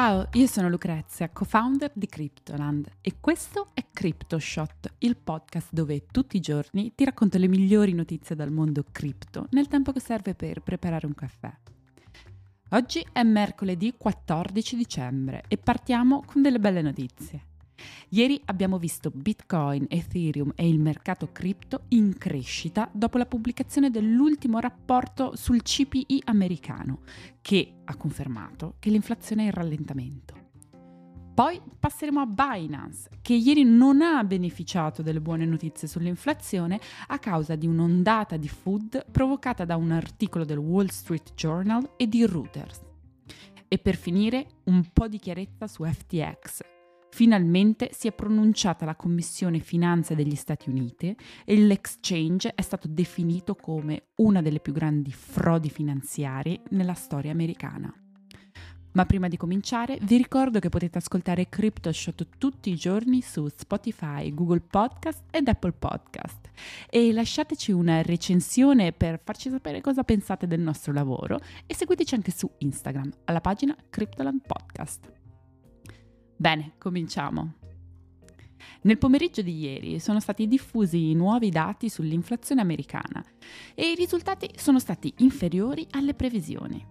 Ciao, io sono Lucrezia, co-founder di Cryptoland e questo è CryptoShot, il podcast dove tutti i giorni ti racconto le migliori notizie dal mondo cripto nel tempo che serve per preparare un caffè. Oggi è mercoledì 14 dicembre e partiamo con delle belle notizie. Ieri abbiamo visto Bitcoin, Ethereum e il mercato cripto in crescita dopo la pubblicazione dell'ultimo rapporto sul CPI americano, che ha confermato che l'inflazione è in rallentamento. Poi passeremo a Binance, che ieri non ha beneficiato delle buone notizie sull'inflazione a causa di un'ondata di food provocata da un articolo del Wall Street Journal e di Reuters. E per finire, un po' di chiarezza su FTX, Finalmente si è pronunciata la Commissione Finanze degli Stati Uniti e l'exchange è stato definito come una delle più grandi frodi finanziarie nella storia americana. Ma prima di cominciare vi ricordo che potete ascoltare CryptoShot tutti i giorni su Spotify, Google Podcast ed Apple Podcast e lasciateci una recensione per farci sapere cosa pensate del nostro lavoro e seguiteci anche su Instagram alla pagina Cryptoland Podcast. Bene, cominciamo. Nel pomeriggio di ieri sono stati diffusi nuovi dati sull'inflazione americana e i risultati sono stati inferiori alle previsioni.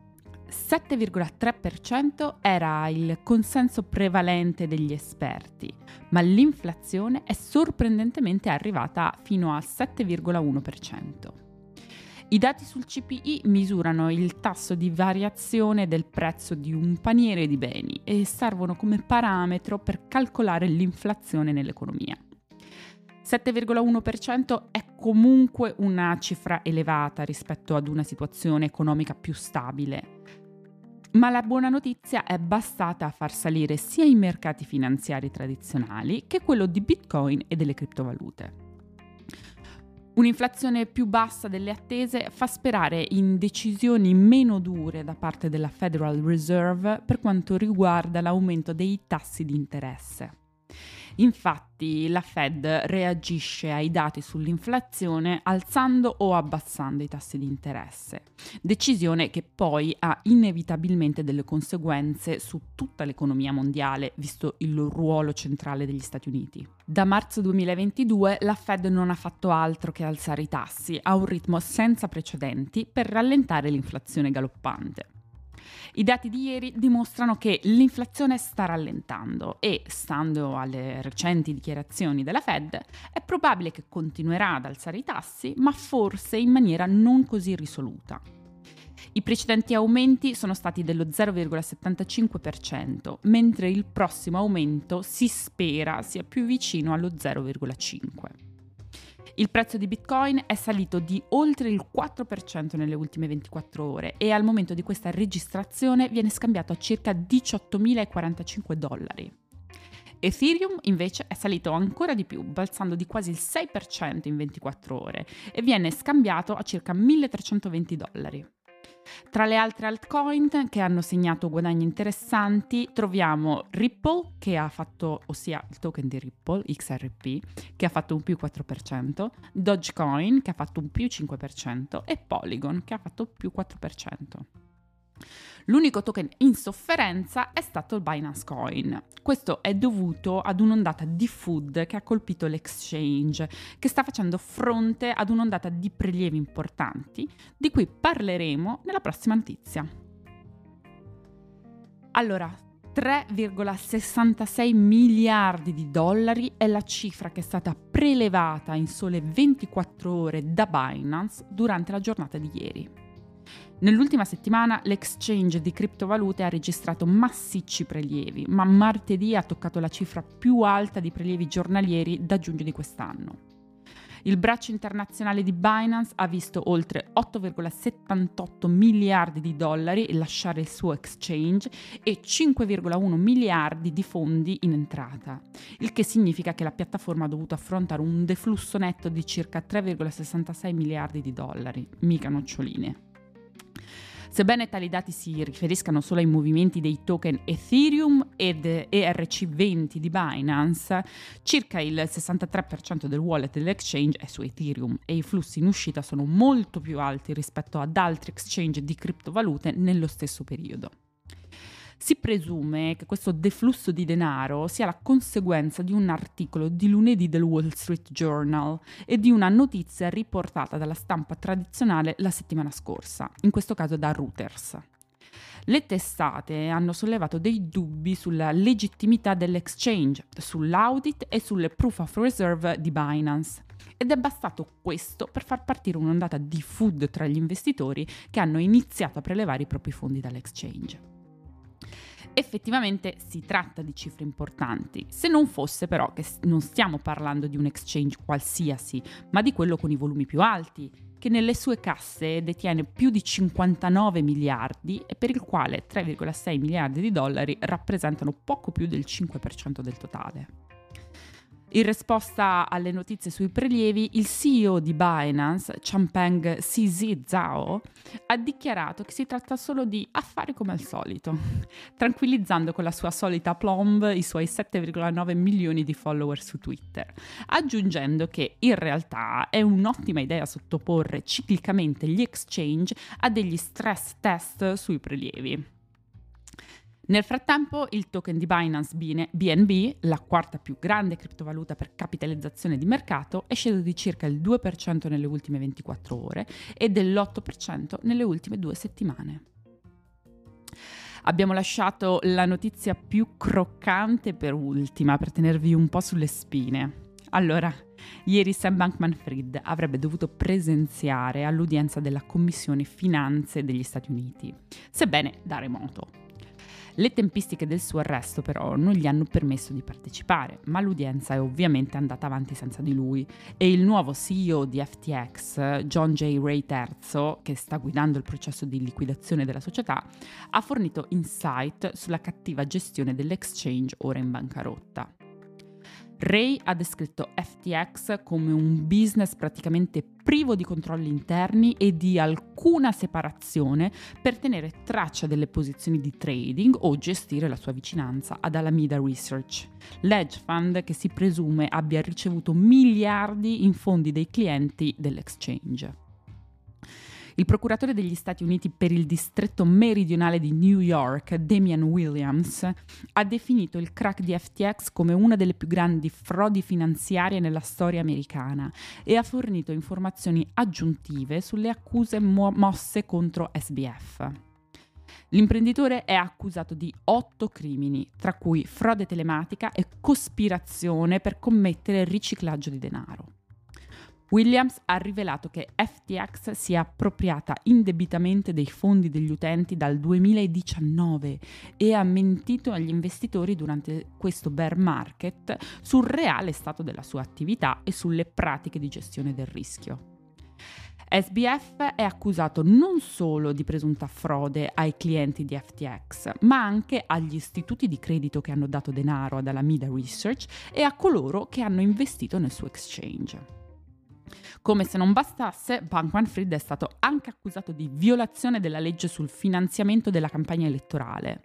7,3% era il consenso prevalente degli esperti, ma l'inflazione è sorprendentemente arrivata fino al 7,1%. I dati sul CPI misurano il tasso di variazione del prezzo di un paniere di beni e servono come parametro per calcolare l'inflazione nell'economia. 7,1% è comunque una cifra elevata rispetto ad una situazione economica più stabile. Ma la buona notizia è bastata a far salire sia i mercati finanziari tradizionali che quello di Bitcoin e delle criptovalute. Un'inflazione più bassa delle attese fa sperare in decisioni meno dure da parte della Federal Reserve per quanto riguarda l'aumento dei tassi di interesse. Infatti la Fed reagisce ai dati sull'inflazione alzando o abbassando i tassi di interesse, decisione che poi ha inevitabilmente delle conseguenze su tutta l'economia mondiale, visto il ruolo centrale degli Stati Uniti. Da marzo 2022 la Fed non ha fatto altro che alzare i tassi a un ritmo senza precedenti per rallentare l'inflazione galoppante. I dati di ieri dimostrano che l'inflazione sta rallentando e, stando alle recenti dichiarazioni della Fed, è probabile che continuerà ad alzare i tassi, ma forse in maniera non così risoluta. I precedenti aumenti sono stati dello 0,75%, mentre il prossimo aumento si spera sia più vicino allo 0,5%. Il prezzo di Bitcoin è salito di oltre il 4% nelle ultime 24 ore e al momento di questa registrazione viene scambiato a circa 18.045 dollari. Ethereum invece è salito ancora di più, balzando di quasi il 6% in 24 ore e viene scambiato a circa 1.320 dollari. Tra le altre altcoin che hanno segnato guadagni interessanti troviamo Ripple che ha fatto, ossia il token di Ripple, XRP, che ha fatto un più 4%, Dogecoin che ha fatto un più 5% e Polygon che ha fatto più 4%. L'unico token in sofferenza è stato il Binance Coin. Questo è dovuto ad un'ondata di food che ha colpito l'exchange, che sta facendo fronte ad un'ondata di prelievi importanti, di cui parleremo nella prossima notizia. Allora, 3,66 miliardi di dollari è la cifra che è stata prelevata in sole 24 ore da Binance durante la giornata di ieri. Nell'ultima settimana l'exchange di criptovalute ha registrato massicci prelievi, ma martedì ha toccato la cifra più alta di prelievi giornalieri da giugno di quest'anno. Il braccio internazionale di Binance ha visto oltre 8,78 miliardi di dollari lasciare il suo exchange e 5,1 miliardi di fondi in entrata, il che significa che la piattaforma ha dovuto affrontare un deflusso netto di circa 3,66 miliardi di dollari, mica noccioline. Sebbene tali dati si riferiscano solo ai movimenti dei token Ethereum ed ERC20 di Binance, circa il 63% del wallet dell'exchange è su Ethereum e i flussi in uscita sono molto più alti rispetto ad altri exchange di criptovalute nello stesso periodo. Si presume che questo deflusso di denaro sia la conseguenza di un articolo di lunedì del Wall Street Journal e di una notizia riportata dalla stampa tradizionale la settimana scorsa, in questo caso da Reuters. Le testate hanno sollevato dei dubbi sulla legittimità dell'exchange, sull'audit e sulle proof of reserve di Binance. Ed è bastato questo per far partire un'ondata di food tra gli investitori che hanno iniziato a prelevare i propri fondi dall'exchange. Effettivamente si tratta di cifre importanti, se non fosse però che non stiamo parlando di un exchange qualsiasi, ma di quello con i volumi più alti, che nelle sue casse detiene più di 59 miliardi e per il quale 3,6 miliardi di dollari rappresentano poco più del 5% del totale. In risposta alle notizie sui prelievi, il CEO di Binance, Champeng CZ Zhao, ha dichiarato che si tratta solo di affari come al solito, tranquillizzando con la sua solita plomb i suoi 7,9 milioni di follower su Twitter, aggiungendo che in realtà è un'ottima idea sottoporre ciclicamente gli exchange a degli stress test sui prelievi. Nel frattempo il token di Binance BNB, la quarta più grande criptovaluta per capitalizzazione di mercato, è sceso di circa il 2% nelle ultime 24 ore e dell'8% nelle ultime due settimane. Abbiamo lasciato la notizia più croccante per ultima, per tenervi un po' sulle spine. Allora, ieri Sam Bankman Fried avrebbe dovuto presenziare all'udienza della Commissione Finanze degli Stati Uniti, sebbene da remoto. Le tempistiche del suo arresto però non gli hanno permesso di partecipare, ma l'udienza è ovviamente andata avanti senza di lui e il nuovo CEO di FTX, John J. Ray III, che sta guidando il processo di liquidazione della società, ha fornito insight sulla cattiva gestione dell'exchange ora in bancarotta. Ray ha descritto FTX come un business praticamente privo di controlli interni e di alcuna separazione per tenere traccia delle posizioni di trading o gestire la sua vicinanza ad Alameda Research, l'edge fund che si presume abbia ricevuto miliardi in fondi dei clienti dell'exchange. Il procuratore degli Stati Uniti per il distretto meridionale di New York, Damian Williams, ha definito il crack di FTX come una delle più grandi frodi finanziarie nella storia americana e ha fornito informazioni aggiuntive sulle accuse mo- mosse contro SBF. L'imprenditore è accusato di otto crimini, tra cui frode telematica e cospirazione per commettere riciclaggio di denaro. Williams ha rivelato che FTX si è appropriata indebitamente dei fondi degli utenti dal 2019 e ha mentito agli investitori durante questo bear market sul reale stato della sua attività e sulle pratiche di gestione del rischio. SBF è accusato non solo di presunta frode ai clienti di FTX, ma anche agli istituti di credito che hanno dato denaro ad Alameda Research e a coloro che hanno investito nel suo exchange. Come se non bastasse, Bankman Fried è stato anche accusato di violazione della legge sul finanziamento della campagna elettorale.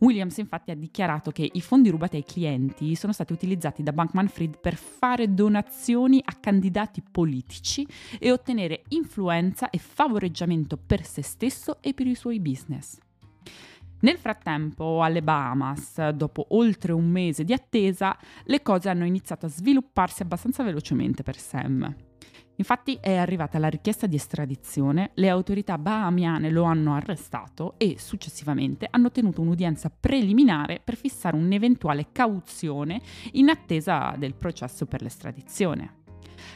Williams infatti ha dichiarato che i fondi rubati ai clienti sono stati utilizzati da Bankman Fried per fare donazioni a candidati politici e ottenere influenza e favoreggiamento per se stesso e per i suoi business. Nel frattempo, alle Bahamas, dopo oltre un mese di attesa, le cose hanno iniziato a svilupparsi abbastanza velocemente per Sam. Infatti è arrivata la richiesta di estradizione, le autorità bahamiane lo hanno arrestato e successivamente hanno tenuto un'udienza preliminare per fissare un'eventuale cauzione in attesa del processo per l'estradizione.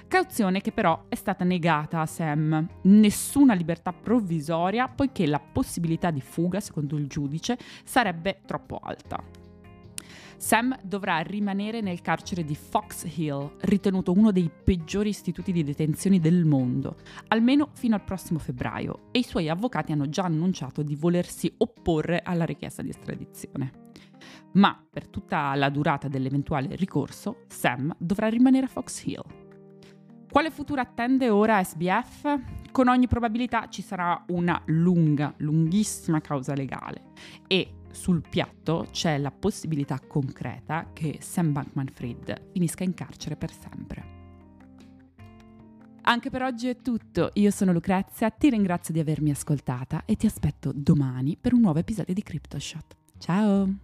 Cauzione che però è stata negata a Sam. Nessuna libertà provvisoria poiché la possibilità di fuga, secondo il giudice, sarebbe troppo alta. Sam dovrà rimanere nel carcere di Fox Hill, ritenuto uno dei peggiori istituti di detenzione del mondo, almeno fino al prossimo febbraio, e i suoi avvocati hanno già annunciato di volersi opporre alla richiesta di estradizione. Ma per tutta la durata dell'eventuale ricorso, Sam dovrà rimanere a Fox Hill. Quale futuro attende ora SBF? Con ogni probabilità ci sarà una lunga, lunghissima causa legale e sul piatto c'è la possibilità concreta che Sam Bankman Fried finisca in carcere per sempre. Anche per oggi è tutto, io sono Lucrezia, ti ringrazio di avermi ascoltata e ti aspetto domani per un nuovo episodio di CryptoShot. Ciao!